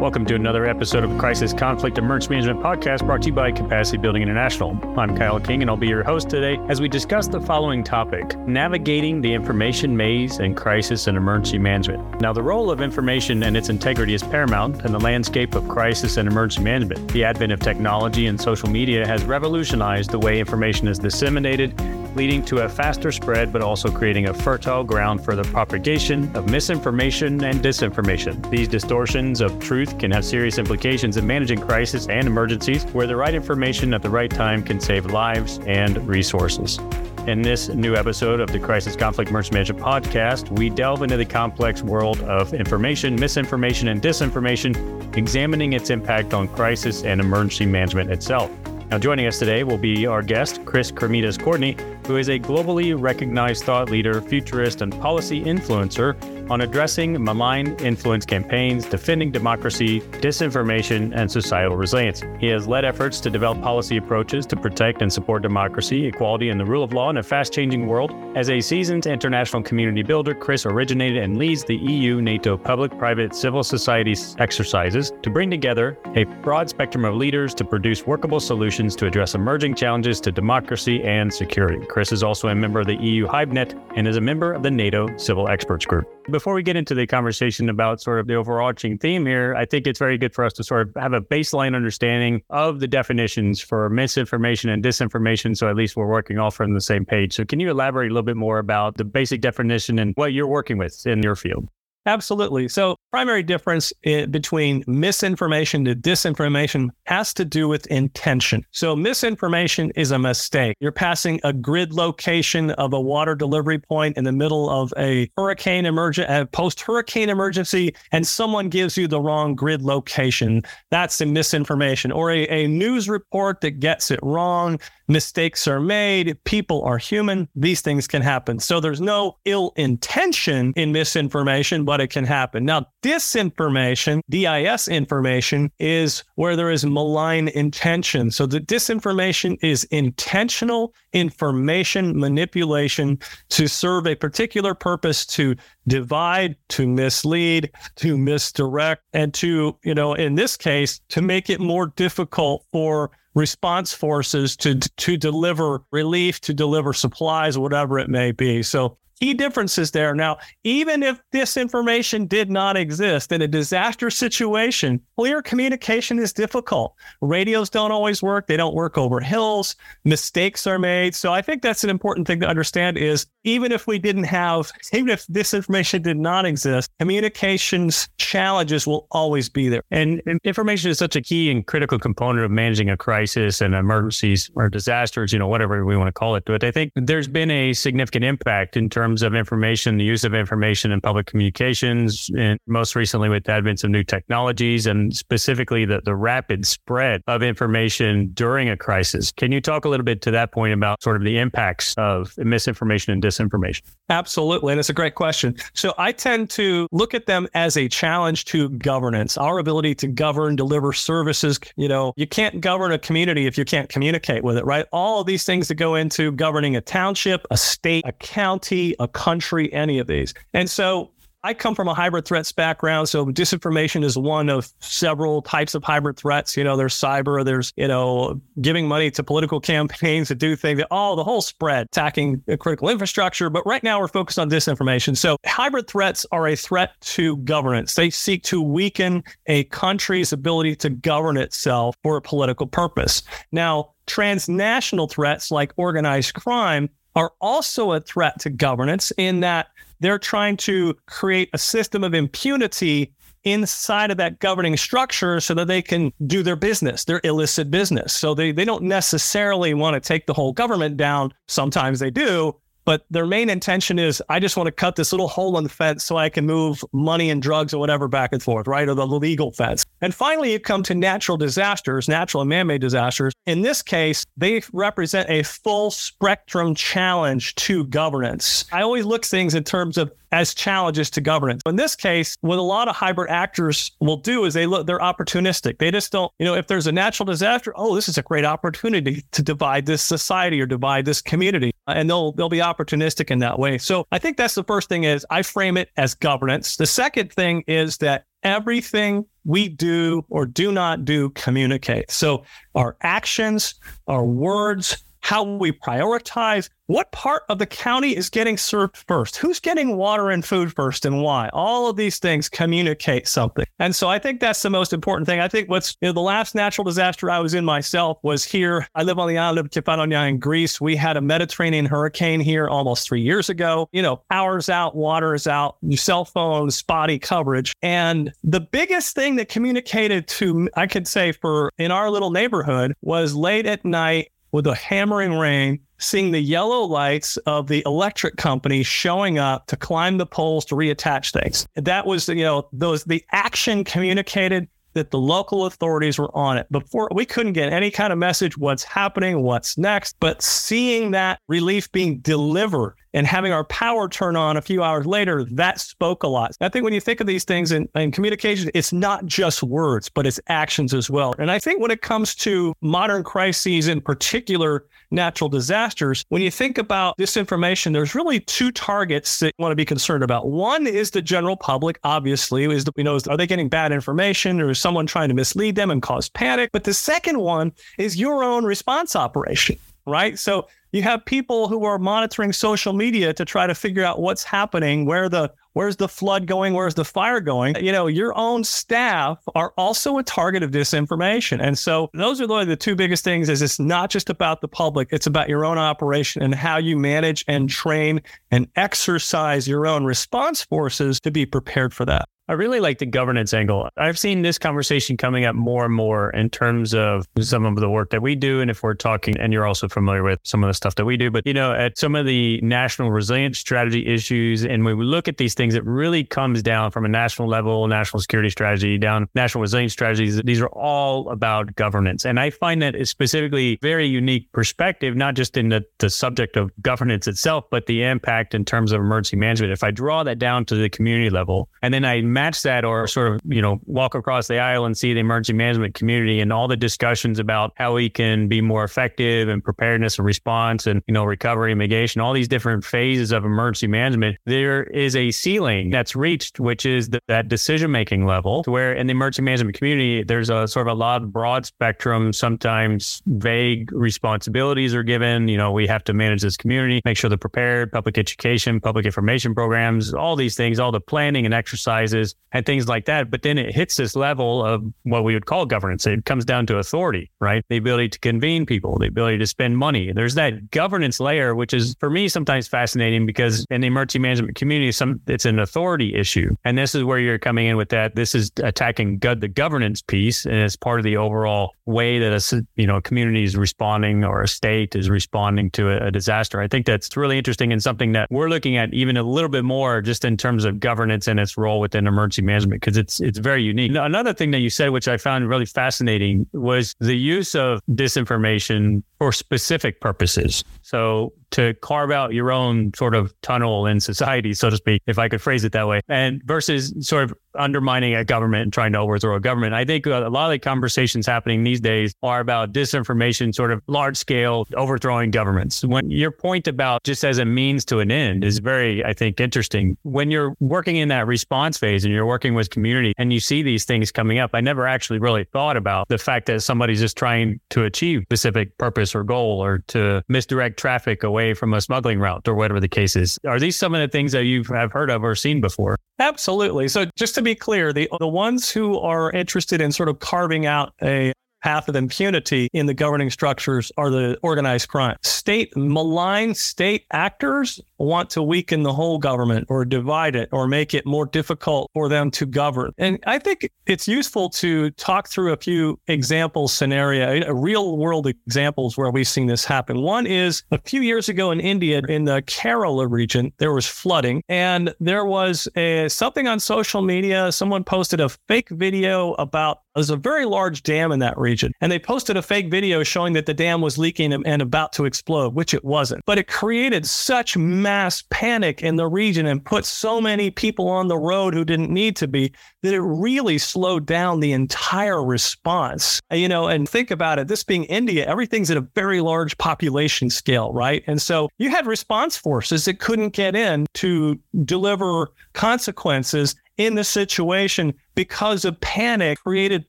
Welcome to another episode of Crisis Conflict Emergency Management Podcast brought to you by Capacity Building International. I'm Kyle King and I'll be your host today as we discuss the following topic navigating the information maze in crisis and emergency management. Now, the role of information and its integrity is paramount in the landscape of crisis and emergency management. The advent of technology and social media has revolutionized the way information is disseminated leading to a faster spread, but also creating a fertile ground for the propagation of misinformation and disinformation. These distortions of truth can have serious implications in managing crisis and emergencies, where the right information at the right time can save lives and resources. In this new episode of the Crisis Conflict Emergency Management Podcast, we delve into the complex world of information, misinformation, and disinformation, examining its impact on crisis and emergency management itself. Now, joining us today will be our guest, Chris Kremidas-Courtney, who is a globally recognized thought leader, futurist, and policy influencer on addressing malign influence campaigns, defending democracy, disinformation, and societal resilience. He has led efforts to develop policy approaches to protect and support democracy, equality, and the rule of law in a fast changing world. As a seasoned international community builder, Chris originated and leads the EU NATO public private civil society exercises to bring together a broad spectrum of leaders to produce workable solutions to address emerging challenges to democracy and security. Chris is also a member of the EU HyBNet and is a member of the NATO Civil Experts Group. Before we get into the conversation about sort of the overarching theme here, I think it's very good for us to sort of have a baseline understanding of the definitions for misinformation and disinformation. So at least we're working all from the same page. So can you elaborate a little bit more about the basic definition and what you're working with in your field? Absolutely. So, primary difference eh, between misinformation to disinformation has to do with intention. So, misinformation is a mistake. You're passing a grid location of a water delivery point in the middle of a hurricane emergent, a post hurricane emergency, and someone gives you the wrong grid location. That's a misinformation. Or a, a news report that gets it wrong mistakes are made, people are human, these things can happen. So there's no ill intention in misinformation, but it can happen. Now, disinformation, DIS information, is where there is malign intention. So the disinformation is intentional information manipulation to serve a particular purpose to divide, to mislead, to misdirect, and to, you know, in this case, to make it more difficult for response forces to to deliver relief, to deliver supplies, whatever it may be. So key differences there. Now, even if this information did not exist in a disaster situation, clear communication is difficult. Radios don't always work. They don't work over hills. Mistakes are made. So I think that's an important thing to understand is even if we didn't have, even if this information did not exist, communications challenges will always be there. And, and information is such a key and critical component of managing a crisis and emergencies or disasters, you know, whatever we want to call it. But I think there's been a significant impact in terms terms of information, the use of information in public communications, and most recently with the advent of new technologies and specifically the, the rapid spread of information during a crisis. Can you talk a little bit to that point about sort of the impacts of misinformation and disinformation? Absolutely. And it's a great question. So I tend to look at them as a challenge to governance, our ability to govern, deliver services. You know, you can't govern a community if you can't communicate with it, right? All of these things that go into governing a township, a state, a county, a country, any of these. And so I come from a hybrid threats background. So disinformation is one of several types of hybrid threats. You know, there's cyber, there's, you know, giving money to political campaigns to do things, all the whole spread, attacking critical infrastructure. But right now we're focused on disinformation. So hybrid threats are a threat to governance. They seek to weaken a country's ability to govern itself for a political purpose. Now, transnational threats like organized crime are also a threat to governance in that they're trying to create a system of impunity inside of that governing structure so that they can do their business, their illicit business. So they, they don't necessarily want to take the whole government down. Sometimes they do, but their main intention is I just want to cut this little hole in the fence so I can move money and drugs or whatever back and forth, right? Or the legal fence. And finally, you come to natural disasters, natural and man made disasters. In this case, they represent a full spectrum challenge to governance. I always look things in terms of as challenges to governance. In this case, what a lot of hybrid actors will do is they look, they're opportunistic. They just don't, you know, if there's a natural disaster, oh, this is a great opportunity to divide this society or divide this community. Uh, and they'll they'll be opportunistic in that way. So I think that's the first thing is I frame it as governance. The second thing is that everything we do or do not do communicate. So our actions, our words, how we prioritize, what part of the county is getting served first, who's getting water and food first, and why. All of these things communicate something. And so I think that's the most important thing. I think what's you know, the last natural disaster I was in myself was here. I live on the island of Kefalonia in Greece. We had a Mediterranean hurricane here almost three years ago. You know, power's out, water is out, cell phone, spotty coverage. And the biggest thing that communicated to, I could say, for in our little neighborhood was late at night with a hammering rain, seeing the yellow lights of the electric company showing up to climb the poles to reattach things. That was, you know, those the action communicated that the local authorities were on it. Before we couldn't get any kind of message what's happening, what's next, but seeing that relief being delivered and having our power turn on a few hours later, that spoke a lot. I think when you think of these things in, in communication, it's not just words, but it's actions as well. And I think when it comes to modern crises, in particular natural disasters, when you think about disinformation, there's really two targets that you want to be concerned about. One is the general public, obviously, is the, you know, are they getting bad information or is someone trying to mislead them and cause panic? But the second one is your own response operation right? So you have people who are monitoring social media to try to figure out what's happening, where the where's the flood going, where's the fire going. You know, your own staff are also a target of disinformation. And so those are the two biggest things is it's not just about the public, it's about your own operation and how you manage and train and exercise your own response forces to be prepared for that. I really like the governance angle. I've seen this conversation coming up more and more in terms of some of the work that we do. And if we're talking, and you're also familiar with some of the stuff that we do, but you know, at some of the national resilience strategy issues, and when we look at these things, it really comes down from a national level, national security strategy down national resilience strategies. These are all about governance. And I find that it's specifically very unique perspective, not just in the, the subject of governance itself, but the impact in terms of emergency management. If I draw that down to the community level and then I match that or sort of, you know, walk across the aisle and see the emergency management community and all the discussions about how we can be more effective and preparedness and response and, you know, recovery mitigation, all these different phases of emergency management, there is a ceiling that's reached, which is the, that decision making level to where in the emergency management community, there's a sort of a lot of broad spectrum, sometimes vague responsibilities are given. You know, we have to manage this community, make sure they're prepared, public education, public information programs, all these things, all the planning and exercises and things like that. But then it hits this level of what we would call governance. It comes down to authority, right? The ability to convene people, the ability to spend money. There's that governance layer, which is for me sometimes fascinating because in the emergency management community, some it's an authority issue. And this is where you're coming in with that. This is attacking the governance piece, and it's part of the overall way that a you know a community is responding or a state is responding to a, a disaster. I think that's really interesting and something that we're looking at even a little bit more just in terms of governance and its role within emergency emergency management because it's it's very unique. Another thing that you said, which I found really fascinating, was the use of disinformation for specific purposes. So to carve out your own sort of tunnel in society, so to speak, if I could phrase it that way, and versus sort of undermining a government and trying to overthrow a government. I think uh, a lot of the conversations happening these days are about disinformation, sort of large scale overthrowing governments. When your point about just as a means to an end is very, I think, interesting. When you're working in that response phase and you're working with community and you see these things coming up, I never actually really thought about the fact that somebody's just trying to achieve specific purpose or goal or to misdirect traffic away away from a smuggling route or whatever the case is. Are these some of the things that you have heard of or seen before? Absolutely. So just to be clear, the the ones who are interested in sort of carving out a path of impunity in the governing structures are the organized crime. State malign state actors want to weaken the whole government or divide it or make it more difficult for them to govern. And I think it's useful to talk through a few example scenario, real world examples where we've seen this happen. One is a few years ago in India, in the Kerala region, there was flooding and there was a, something on social media. Someone posted a fake video about there's a very large dam in that region. And they posted a fake video showing that the dam was leaking and about to explode, which it wasn't. But it created such mass panic in the region and put so many people on the road who didn't need to be that it really slowed down the entire response. You know, and think about it this being India, everything's at a very large population scale, right? And so you had response forces that couldn't get in to deliver consequences in the situation because of panic created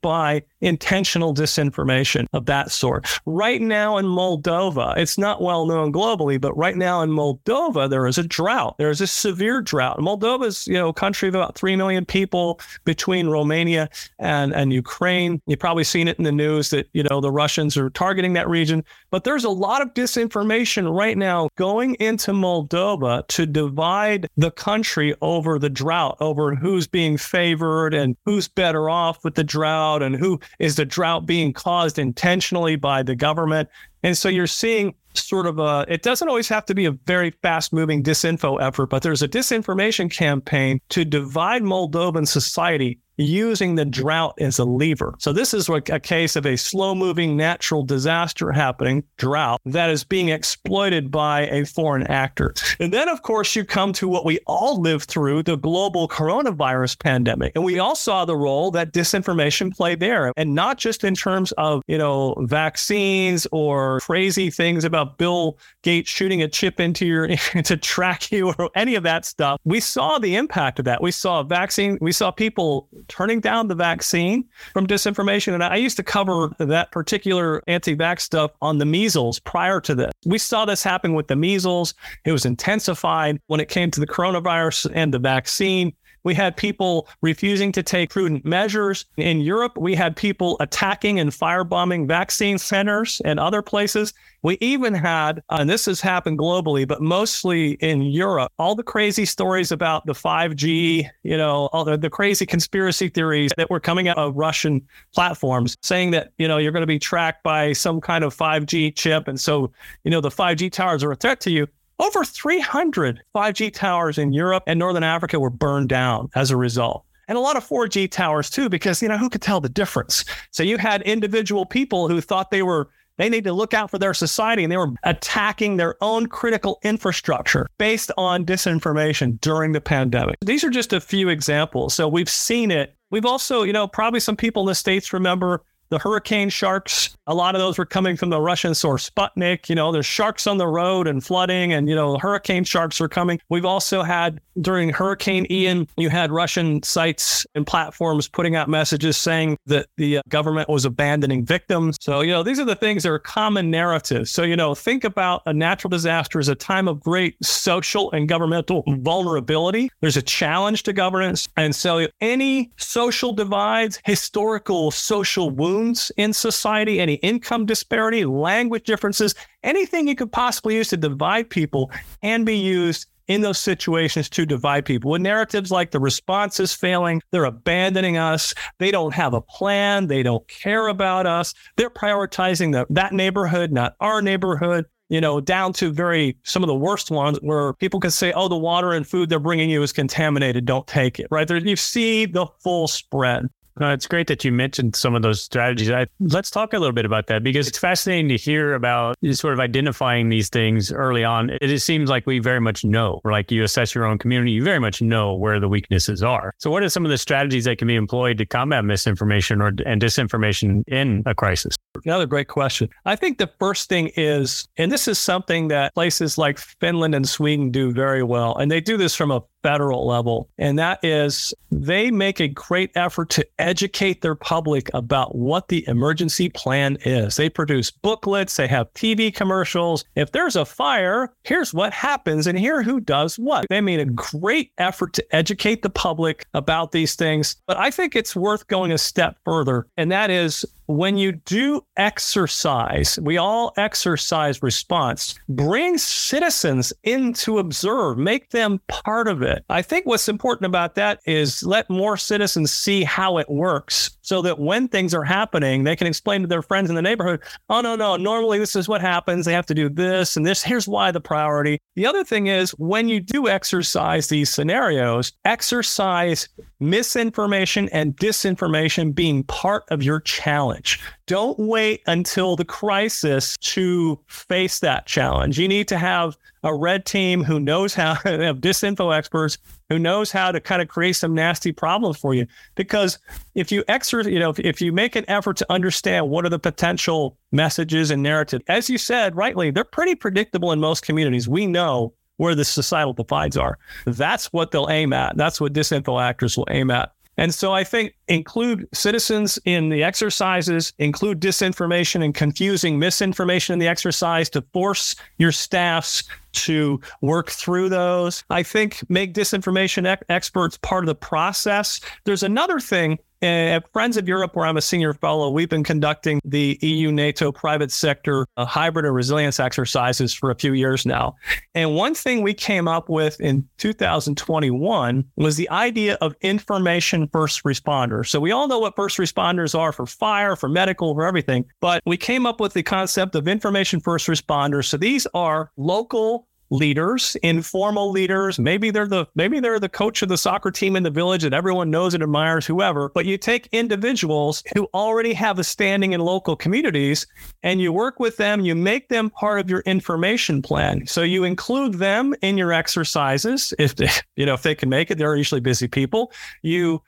by intentional disinformation of that sort. Right now in Moldova, it's not well known globally, but right now in Moldova, there is a drought. There is a severe drought. Moldova is, you know, a country of about 3 million people between Romania and, and Ukraine. You've probably seen it in the news that, you know, the Russians are targeting that region. But there's a lot of disinformation right now going into Moldova to divide the country over the drought, over who's being favored and who's better off with the drought and who is the drought being caused intentionally by the government. And so you're seeing sort of a, it doesn't always have to be a very fast moving disinfo effort, but there's a disinformation campaign to divide Moldovan society using the drought as a lever. So this is a case of a slow moving natural disaster happening, drought, that is being exploited by a foreign actor. And then, of course, you come to what we all lived through, the global coronavirus pandemic. And we all saw the role that disinformation played there. And not just in terms of, you know, vaccines or crazy things about Bill Gates shooting a chip into your, to track you or any of that stuff. We saw the impact of that. We saw vaccine, we saw people turning down the vaccine from disinformation. And I used to cover that particular anti vax stuff on the measles prior to this. We saw this happen with the measles. It was intensified when it came to the coronavirus and the vaccine. We had people refusing to take prudent measures. In Europe, we had people attacking and firebombing vaccine centers and other places. We even had, and this has happened globally, but mostly in Europe, all the crazy stories about the 5G, you know, all the, the crazy conspiracy theories that were coming out of Russian platforms saying that, you know, you're going to be tracked by some kind of 5G chip. And so, you know, the 5G towers are a threat to you. Over 300 5G towers in Europe and Northern Africa were burned down as a result. And a lot of 4G towers too, because, you know, who could tell the difference? So you had individual people who thought they were they need to look out for their society and they were attacking their own critical infrastructure based on disinformation during the pandemic. These are just a few examples. So we've seen it. We've also, you know, probably some people in the States remember the hurricane sharks, a lot of those were coming from the Russian source Sputnik. You know, there's sharks on the road and flooding, and, you know, hurricane sharks are coming. We've also had during Hurricane Ian, you had Russian sites and platforms putting out messages saying that the uh, government was abandoning victims. So, you know, these are the things that are common narratives. So, you know, think about a natural disaster as a time of great social and governmental vulnerability. There's a challenge to governance. And so, any social divides, historical social wounds, wounds in society, any income disparity, language differences, anything you could possibly use to divide people can be used in those situations to divide people. With narratives like the response is failing, they're abandoning us, they don't have a plan, they don't care about us, they're prioritizing the, that neighborhood, not our neighborhood. You know, down to very some of the worst ones where people can say, "Oh, the water and food they're bringing you is contaminated. Don't take it." Right there, you see the full spread. No, it's great that you mentioned some of those strategies. I, let's talk a little bit about that because it's fascinating to hear about sort of identifying these things early on. It, it seems like we very much know, like you assess your own community, you very much know where the weaknesses are. So, what are some of the strategies that can be employed to combat misinformation or and disinformation in a crisis? Another great question. I think the first thing is, and this is something that places like Finland and Sweden do very well, and they do this from a federal level, and that is they make a great effort to educate their public about what the emergency plan is. They produce booklets, they have TV commercials. If there's a fire, here's what happens, and here who does what. They made a great effort to educate the public about these things, but I think it's worth going a step further, and that is when you do exercise, we all exercise response, bring citizens in to observe, make them part of it. I think what's important about that is let more citizens see how it works so that when things are happening, they can explain to their friends in the neighborhood, oh, no, no, normally this is what happens. They have to do this and this. Here's why the priority. The other thing is when you do exercise these scenarios, exercise misinformation and disinformation being part of your challenge. Don't wait until the crisis to face that challenge. You need to have a red team who knows how have disinfo experts who knows how to kind of create some nasty problems for you. Because if you exert, you know, if, if you make an effort to understand what are the potential messages and narratives, as you said rightly, they're pretty predictable in most communities. We know where the societal divides are. That's what they'll aim at. That's what disinfo actors will aim at. And so I think include citizens in the exercises, include disinformation and confusing misinformation in the exercise to force your staffs to work through those. I think make disinformation ec- experts part of the process. There's another thing at Friends of Europe, where I'm a senior fellow, we've been conducting the EU NATO private sector uh, hybrid and resilience exercises for a few years now. And one thing we came up with in 2021 was the idea of information first responders. So we all know what first responders are for fire, for medical, for everything, but we came up with the concept of information first responders. So these are local leaders, informal leaders. Maybe they're the maybe they're the coach of the soccer team in the village that everyone knows and admires, whoever. But you take individuals who already have a standing in local communities and you work with them, you make them part of your information plan. So you include them in your exercises if they, you know if they can make it. They're usually busy people. You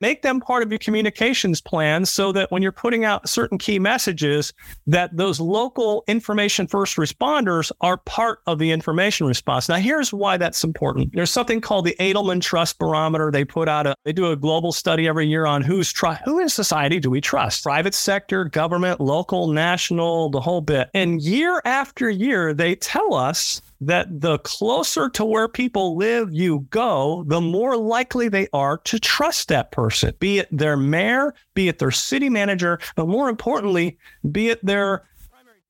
make them part of your communications plan so that when you're putting out certain key messages that those local information first responders are part of the information response. Now here's why that's important. There's something called the edelman trust barometer. They put out a they do a global study every year on who's who in society do we trust? Private sector government local national the whole bit. And year after year they tell us that the closer to where people live you go, the more likely they are to trust that person, be it their mayor, be it their city manager, but more importantly, be it their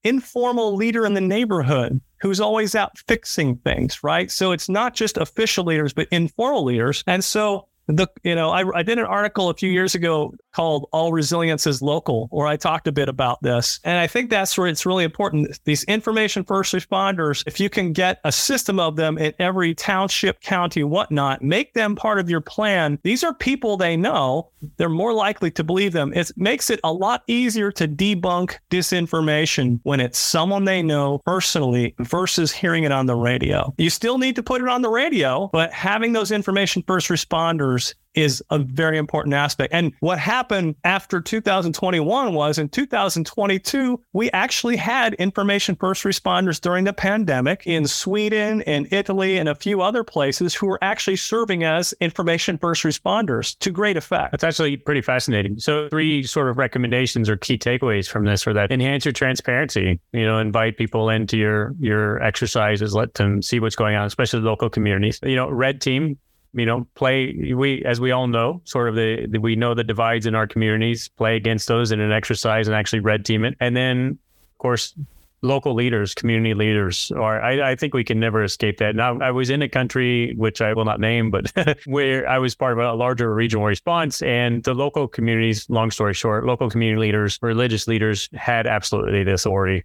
informal leader in the neighborhood who's always out fixing things, right? So it's not just official leaders, but informal leaders. And so the you know I, I did an article a few years ago called all resilience is local where i talked a bit about this. And i think that's where it's really important. These information first responders if you can get a system of them in every township county whatnot make them part of your plan. These are people they know. They're more likely to believe them. It makes it a lot easier to debunk disinformation when it's someone they know personally versus hearing it on the radio. You still need to put it on the radio but having those information first responders is a very important aspect. And what happened after 2021 was in 2022, we actually had information first responders during the pandemic in Sweden and Italy and a few other places who were actually serving as information first responders to great effect. That's actually pretty fascinating. So, three sort of recommendations or key takeaways from this are that enhance your transparency, you know, invite people into your your exercises, let them see what's going on, especially the local communities. You know, red team you know, play. We, as we all know, sort of the, the, we know the divides in our communities. Play against those in an exercise and actually red team it, and then, of course, local leaders, community leaders, or I, I think we can never escape that. Now, I was in a country which I will not name, but where I was part of a larger regional response, and the local communities. Long story short, local community leaders, religious leaders had absolutely the authority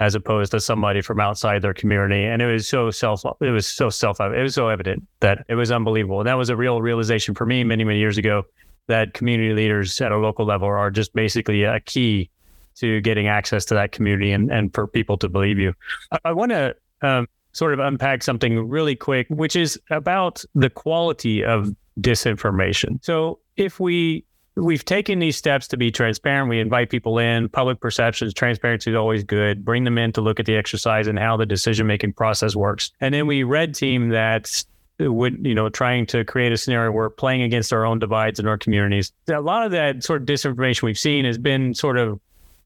as opposed to somebody from outside their community. And it was so self, it was so self, it was so evident that it was unbelievable. And that was a real realization for me many, many years ago that community leaders at a local level are just basically a key to getting access to that community and, and for people to believe you. I, I want to um, sort of unpack something really quick, which is about the quality of disinformation. So if we we've taken these steps to be transparent. We invite people in. Public perceptions, transparency is always good. Bring them in to look at the exercise and how the decision making process works. And then we red team that would you know trying to create a scenario where playing against our own divides in our communities. A lot of that sort of disinformation we've seen has been sort of,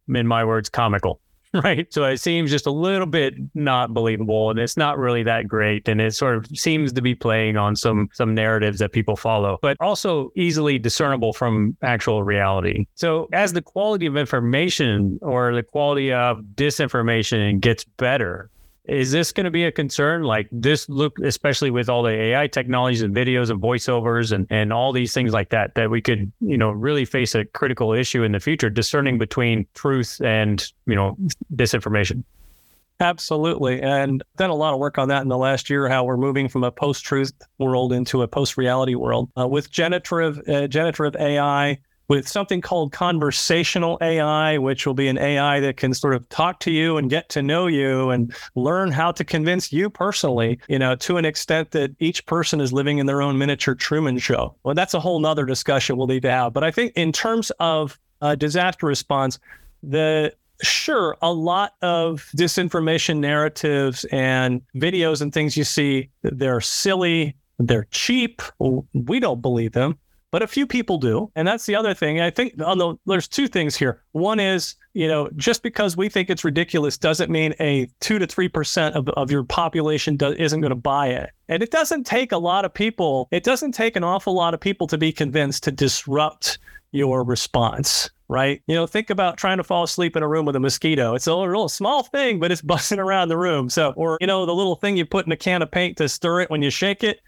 in my words, comical. right? So it seems just a little bit not believable, and it's not really that great, and it sort of seems to be playing on some some narratives that people follow, but also easily discernible from actual reality. So as the quality of information or the quality of disinformation gets better, is this going to be a concern? Like this look, especially with all the AI technologies and videos and voiceovers and, and all these things like that, that we could, you know, really face a critical issue in the future, discerning between truth and, you know, disinformation. Absolutely. And done a lot of work on that in the last year, how we're moving from a post truth world into a post reality world. Uh, with generative, uh, generative AI, with something called conversational AI, which will be an AI that can sort of talk to you and get to know you and learn how to convince you personally, you know, to an extent that each person is living in their own miniature Truman show. Well, that's a whole nother discussion we'll need to have. But I think in terms of uh, disaster response, the sure a lot of disinformation narratives and videos and things you see they're silly they're cheap we don't believe them but a few people do. And that's the other thing. I think although there's two things here. One is, you know, just because we think it's ridiculous doesn't mean a two to 3% of, of your population do, isn't going to buy it. And it doesn't take a lot of people, it doesn't take an awful lot of people to be convinced to disrupt your response right? You know, think about trying to fall asleep in a room with a mosquito. It's a little small thing, but it's buzzing around the room. So, or, you know, the little thing you put in a can of paint to stir it when you shake it,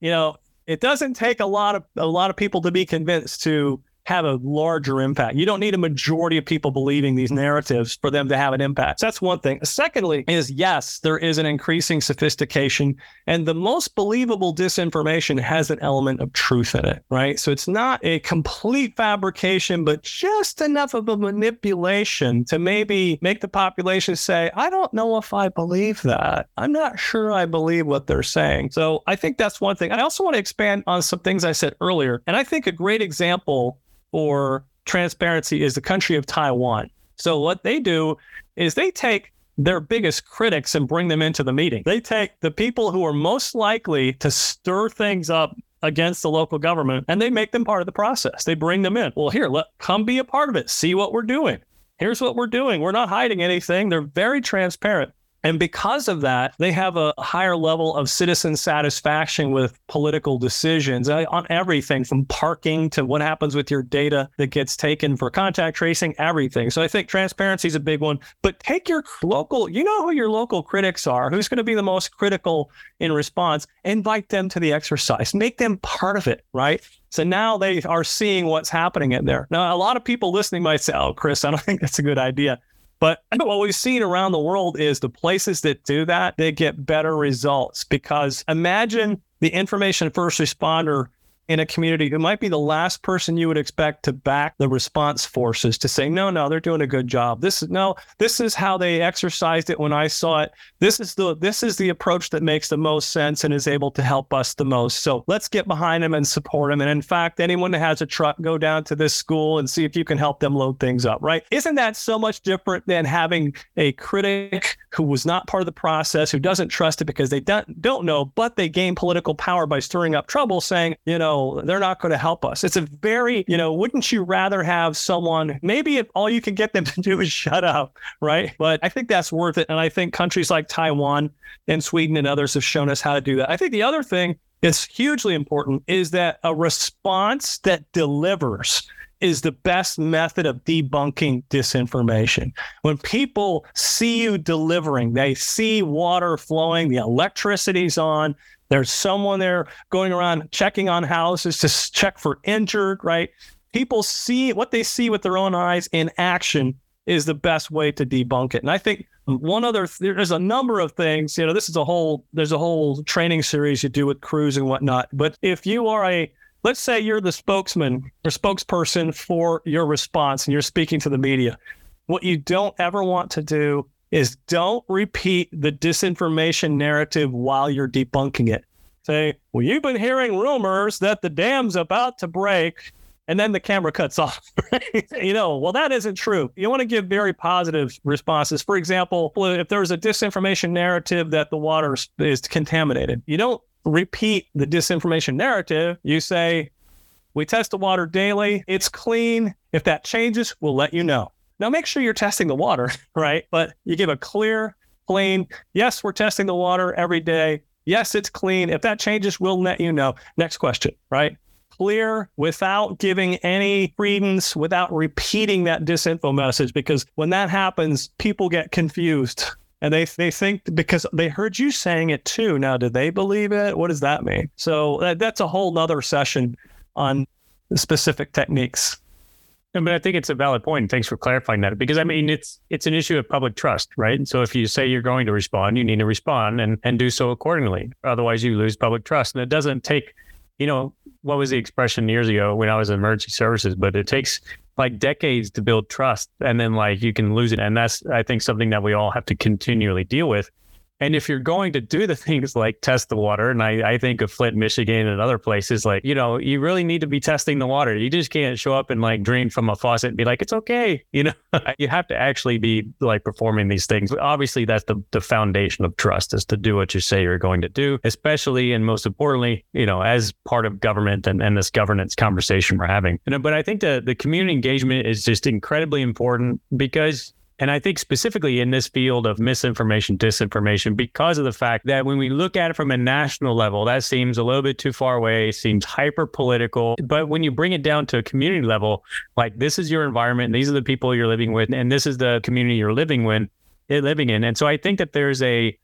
you know, it doesn't take a lot of a lot of people to be convinced to have a larger impact. You don't need a majority of people believing these narratives for them to have an impact. So that's one thing. Secondly, is yes, there is an increasing sophistication, and the most believable disinformation has an element of truth in it, right? So it's not a complete fabrication, but just enough of a manipulation to maybe make the population say, I don't know if I believe that. I'm not sure I believe what they're saying. So I think that's one thing. I also want to expand on some things I said earlier. And I think a great example for transparency is the country of Taiwan. So what they do is they take their biggest critics and bring them into the meeting. They take the people who are most likely to stir things up against the local government and they make them part of the process. They bring them in. Well, here, let come be a part of it. See what we're doing. Here's what we're doing. We're not hiding anything. They're very transparent. And because of that, they have a higher level of citizen satisfaction with political decisions on everything from parking to what happens with your data that gets taken for contact tracing, everything. So I think transparency is a big one. But take your local, you know who your local critics are, who's going to be the most critical in response, invite them to the exercise, make them part of it, right? So now they are seeing what's happening in there. Now, a lot of people listening might say, oh, Chris, I don't think that's a good idea. But what we've seen around the world is the places that do that, they get better results because imagine the information first responder in a community who might be the last person you would expect to back the response forces to say, no, no, they're doing a good job. This is no, this is how they exercised it when I saw it. This is the this is the approach that makes the most sense and is able to help us the most. So let's get behind them and support them. And in fact, anyone that has a truck, go down to this school and see if you can help them load things up, right? Isn't that so much different than having a critic who was not part of the process, who doesn't trust it because they don't don't know, but they gain political power by stirring up trouble, saying, you know, they're not going to help us. It's a very, you know, wouldn't you rather have someone, maybe if all you can get them to do is shut up, right? But I think that's worth it. And I think countries like Taiwan and Sweden and others have shown us how to do that. I think the other thing that's hugely important is that a response that delivers is the best method of debunking disinformation. When people see you delivering, they see water flowing, the electricity's on, there's someone there going around checking on houses to check for injured, right? People see what they see with their own eyes in action is the best way to debunk it. And I think one other there's a number of things, you know, this is a whole there's a whole training series you do with crews and whatnot. But if you are a let's say you're the spokesman or spokesperson for your response and you're speaking to the media, what you don't ever want to do is don't repeat the disinformation narrative while you're debunking it. Say, well, you've been hearing rumors that the dam's about to break, and then the camera cuts off. You know, well, that isn't true. You want to give very positive responses. For example, if there's a disinformation narrative that the water is contaminated, you don't repeat the disinformation narrative. You say, we test the water daily. It's clean. If that changes, we'll let you know. Now, make sure you're testing the water, right? But you give a clear, plain, yes, we're testing the water every day. Yes, it's clean. If that changes, we'll let you know. Next question, right? Clear without giving any credence, without repeating that disinfo message, because when that happens, people get confused and they they think because they heard you saying it too. Now, do they believe it? What does that mean? So that, that's a whole nother session on specific techniques. I mean, I think it's a valid point. Thanks for clarifying that because I mean, it's it's an issue of public trust, right? so if you say you're going to respond, you need to respond and and do so accordingly. Otherwise, you lose public trust. And it doesn't take, you know, what was the expression years ago when I was in emergency services? But it takes like decades to build trust, and then like you can lose it. And that's I think something that we all have to continually deal with. And if you're going to do the things like test the water, and I, I think of Flint, Michigan, and other places, like, you know, you really need to be testing the water. You just can't show up and like drink from a faucet and be like, it's okay. You know, you have to actually be like performing these things. Obviously, that's the, the foundation of trust is to do what you say you're going to do, especially and most importantly, you know, as part of government and, and this governance conversation we're having. And, but I think the, the community engagement is just incredibly important because and I think specifically in this field of misinformation, disinformation, because of the fact that when we look at it from a national level, that seems a little bit too far away, seems hyper political. But when you bring it down to a community level, like this is your environment, these are the people you're living with, and this is the community you're living with, eh, living in. And so I think that there's a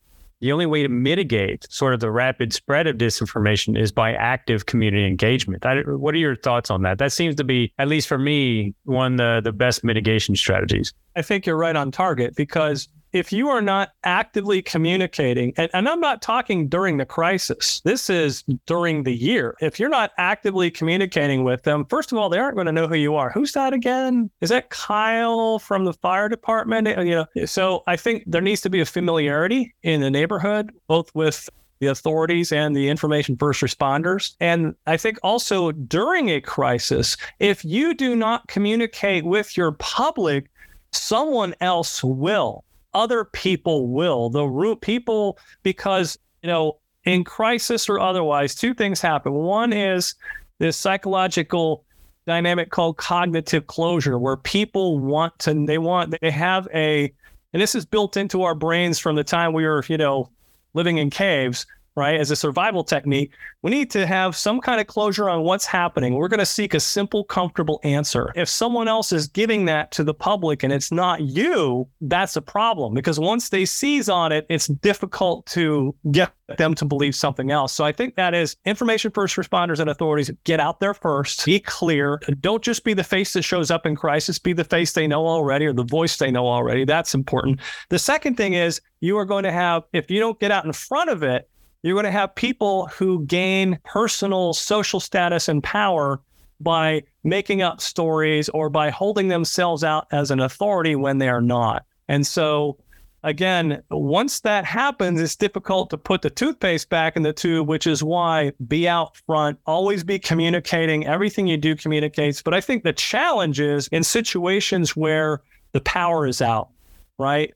the only way to mitigate sort of the rapid spread of disinformation is by active community engagement. I, what are your thoughts on that? That seems to be, at least for me, one of the, the best mitigation strategies. I think you're right on target because if you are not actively communicating, and, and, I'm not talking during the crisis, this is during the year. If you're not actively communicating with them, first of all, they aren't going to know who you are. Who's that again? Is that Kyle from the fire department? You know, so I think there needs to be a familiarity in the neighborhood, both with the authorities and the information first responders. And I think also during a crisis, if you do not communicate with your public, someone else will other people will. The root people, because, you know, in crisis or otherwise, two things happen. One is this psychological dynamic called cognitive closure, where people want to, they want, they have a, and this is built into our brains from the time we were, you know, living in caves right? As a survival technique, we need to have some kind of closure on what's happening. We're going to seek a simple, comfortable answer. If someone else is giving that to the public and it's not you, that's a problem because once they seize on it, it's difficult to get them to believe something else. So I think that is information first responders and authorities get out there first, be clear. Don't just be the face that shows up in crisis, be the face they know already or the voice they know already. That's important. The second thing is you are going to have, if you don't get out in front of it, you're going to have people who gain personal social status and power by making up stories or by holding themselves out as an authority when they are not. And so, again, once that happens, it's difficult to put the toothpaste back in the tube, which is why be out front, always be communicating. Everything you do communicates. But I think the challenge is in situations where the power is out, right?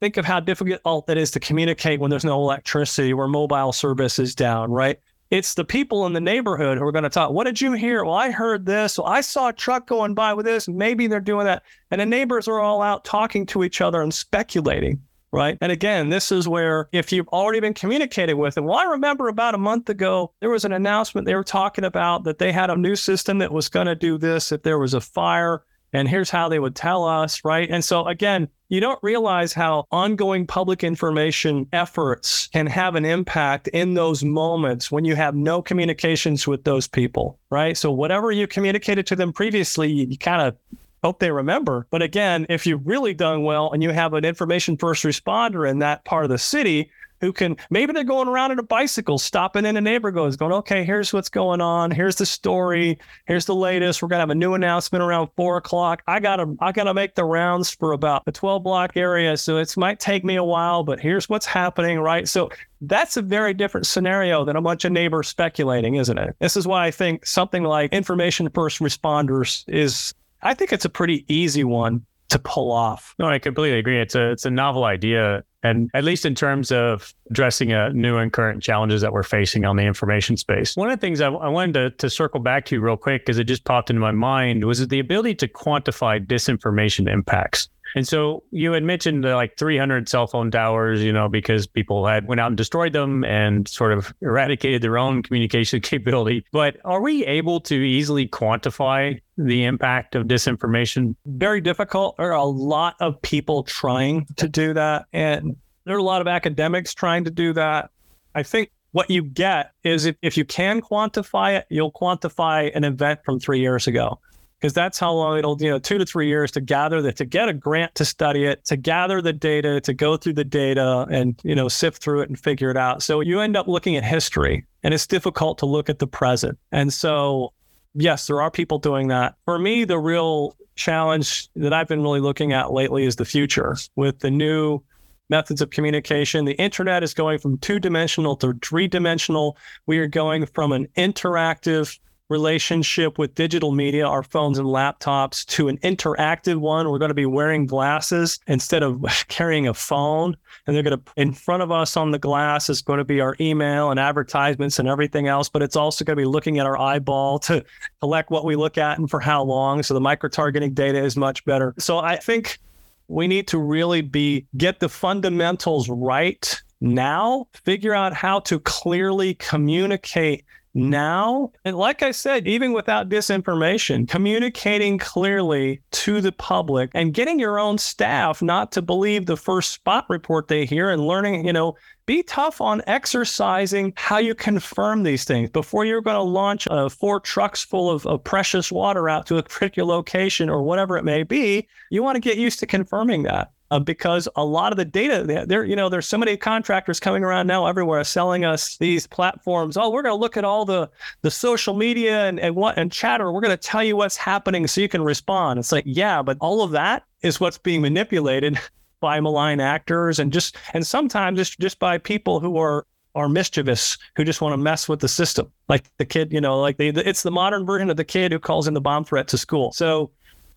Think of how difficult that is to communicate when there's no electricity, where mobile service is down, right? It's the people in the neighborhood who are going to talk. What did you hear? Well, I heard this. Well, I saw a truck going by with this. Maybe they're doing that. And the neighbors are all out talking to each other and speculating, right? And again, this is where if you've already been communicating with them, well, I remember about a month ago, there was an announcement they were talking about that they had a new system that was going to do this if there was a fire and here's how they would tell us, right? And so again, you don't realize how ongoing public information efforts can have an impact in those moments when you have no communications with those people, right? So whatever you communicated to them previously, you, kind of hope they remember. But again, if you've really done well and you have an information first responder in that part of the city, who can maybe they're going around in a bicycle, stopping in a neighborhood, going, okay, here's what's going on. Here's the story. Mm-hmm. Here's the latest. We're gonna have a new announcement around four o'clock. I gotta I gotta make the rounds for about the 12 block area. So it might take me a while, but here's what's happening, right? So that's a very different scenario than a bunch of neighbors speculating, isn't it? This is why I think something like information first responders is I think it's a pretty easy one to pull off. No, I completely agree. It's a it's a novel idea and at least in terms of addressing a uh, new and current challenges that we're facing on the information space. One of the things I, I wanted to, to circle back to real quick, because it just popped into my mind, was the ability to quantify disinformation impacts. And so you had mentioned like 300 cell phone towers, you know, because people had went out and destroyed them and sort of eradicated their own communication capability. But are we able to easily quantify the impact of disinformation? Very difficult. There are a lot of people trying to do that. And there are a lot of academics trying to do that. I think what you get is if, if you can quantify it, you'll quantify an event from three years ago because that's how long it'll, you know, two to three years to gather that, to get a grant to study it, to gather the data, to go through the data and, you know, sift through it and figure it out. So you end up looking at history and it's difficult to look at the present. And so, yes, there are people doing that. For me, the real challenge that I've been really looking at lately is the future with the new methods of communication. The internet is going from two dimensional to three dimensional. We are going from an interactive relationship with digital media, our phones and laptops, to an interactive one. We're going to be wearing glasses instead of carrying a phone. And they're going to, in front of us on the glass is going to be our email and advertisements and everything else. But it's also going to be looking at our eyeball to collect what we look at and for how long. So the micro targeting data is much better. So I think we need to really be get the fundamentals right now, figure out how to clearly communicate now, and like I said, even without disinformation, communicating clearly to the public and getting your own staff not to believe the first spot report they hear and learning, you know, be tough on exercising how you confirm these things before you're going to launch uh, four trucks full of, of precious water out to a particular location or whatever it may be. You want to get used to confirming that uh, because a lot of the data there, you know, there's so many contractors coming around now everywhere selling us these platforms. Oh, we're going to look at all the the social media and and what and chatter. We're going to tell you what's happening so you can respond. It's like, yeah, but all of that is what's being manipulated by malign actors and just and sometimes just just by people who are are mischievous who just want to mess with the system like the kid you know like they, it's the modern version of the kid who calls in the bomb threat to school so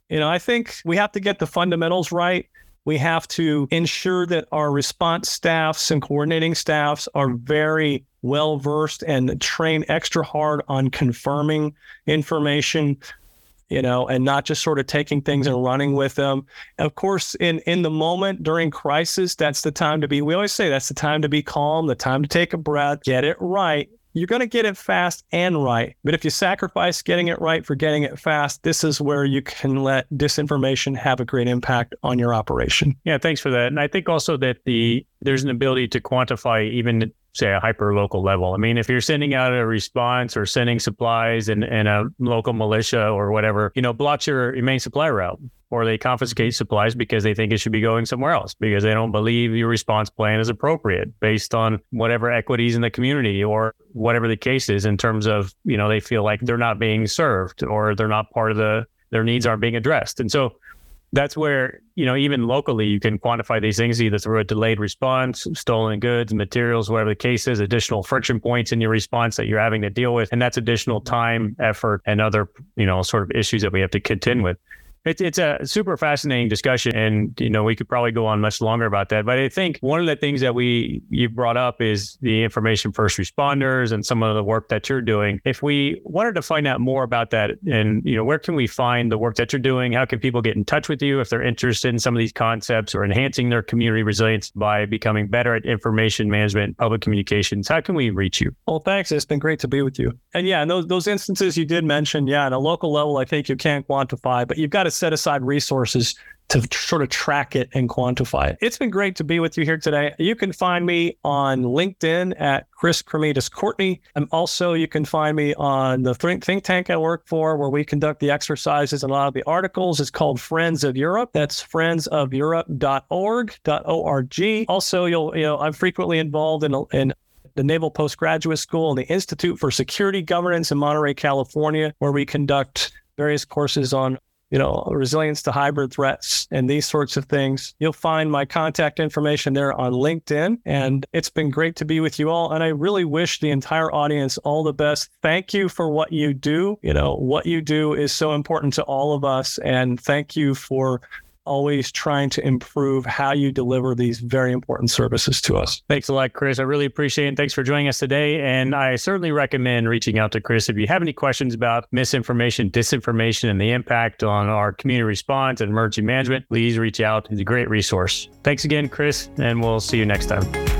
you know i think we have to get the fundamentals right we have to ensure that our response staffs and coordinating staffs are very well versed and train extra hard on confirming information you know and not just sort of taking things and running with them. Of course in in the moment during crisis that's the time to be we always say that's the time to be calm the time to take a breath get it right you're going to get it fast and right. But if you sacrifice getting it right for getting it fast, this is where you can let disinformation have a great impact on your operation. Yeah, thanks for that. And I think also that the there's an ability to quantify even say a hyper local level. I mean, if you're sending out a response or sending supplies and, and a local militia or whatever, you know, blocks your, your main supply route or they confiscate mm-hmm. supplies because they think it should be going somewhere else because they don't believe your response plan is appropriate based on whatever equities in the community or whatever the case is in terms of, you know, they feel like they're not being served or they're not part of the, their needs aren't being addressed. And so that's where you know even locally you can quantify these things either through a delayed response stolen goods materials whatever the case is additional friction points in your response that you're having to deal with. And that's additional time effort and other you know sort of issues that we have to contend with it's it's a super fascinating discussion, and you know we could probably go on much longer about that. But I think one of the things that we you brought up is the information first responders and some of the work that you're doing. If we wanted to find out more about that, and you know where can we find the work that you're doing? How can people get in touch with you if they're interested in some of these concepts or enhancing their community resilience by becoming better at information management, public communications? How can we reach you? Well, thanks. It's been great to be with you. And yeah, and those those instances you did mention, yeah, at a local level, I think you can't quantify, but you've got to set aside resources to sort of track it and quantify it. It's been great to be with you here today. You can find me on LinkedIn at Chris Kremidas-Courtney. And also you can find me on the think tank I work for where we conduct the exercises and a lot of the articles. It's called Friends of Europe. That's friendsofeurope.org, .org. Also, you'll, you know, I'm frequently involved in, in the Naval Postgraduate School and the Institute for Security Governance in Monterey, California, where we conduct various courses on you know, resilience to hybrid threats and these sorts of things. You'll find my contact information there on LinkedIn. And it's been great to be with you all. And I really wish the entire audience all the best. Thank you for what you do. You know, what you do is so important to all of us. And thank you for always trying to improve how you deliver these very important services to us. Thanks a lot, Chris. I really appreciate it. Thanks for joining us today. And I certainly recommend reaching out to Chris if you have any questions about misinformation, disinformation, and the impact on our community response and emergency management. Please reach out. He's a great resource. Thanks again, Chris, and we'll see you next time.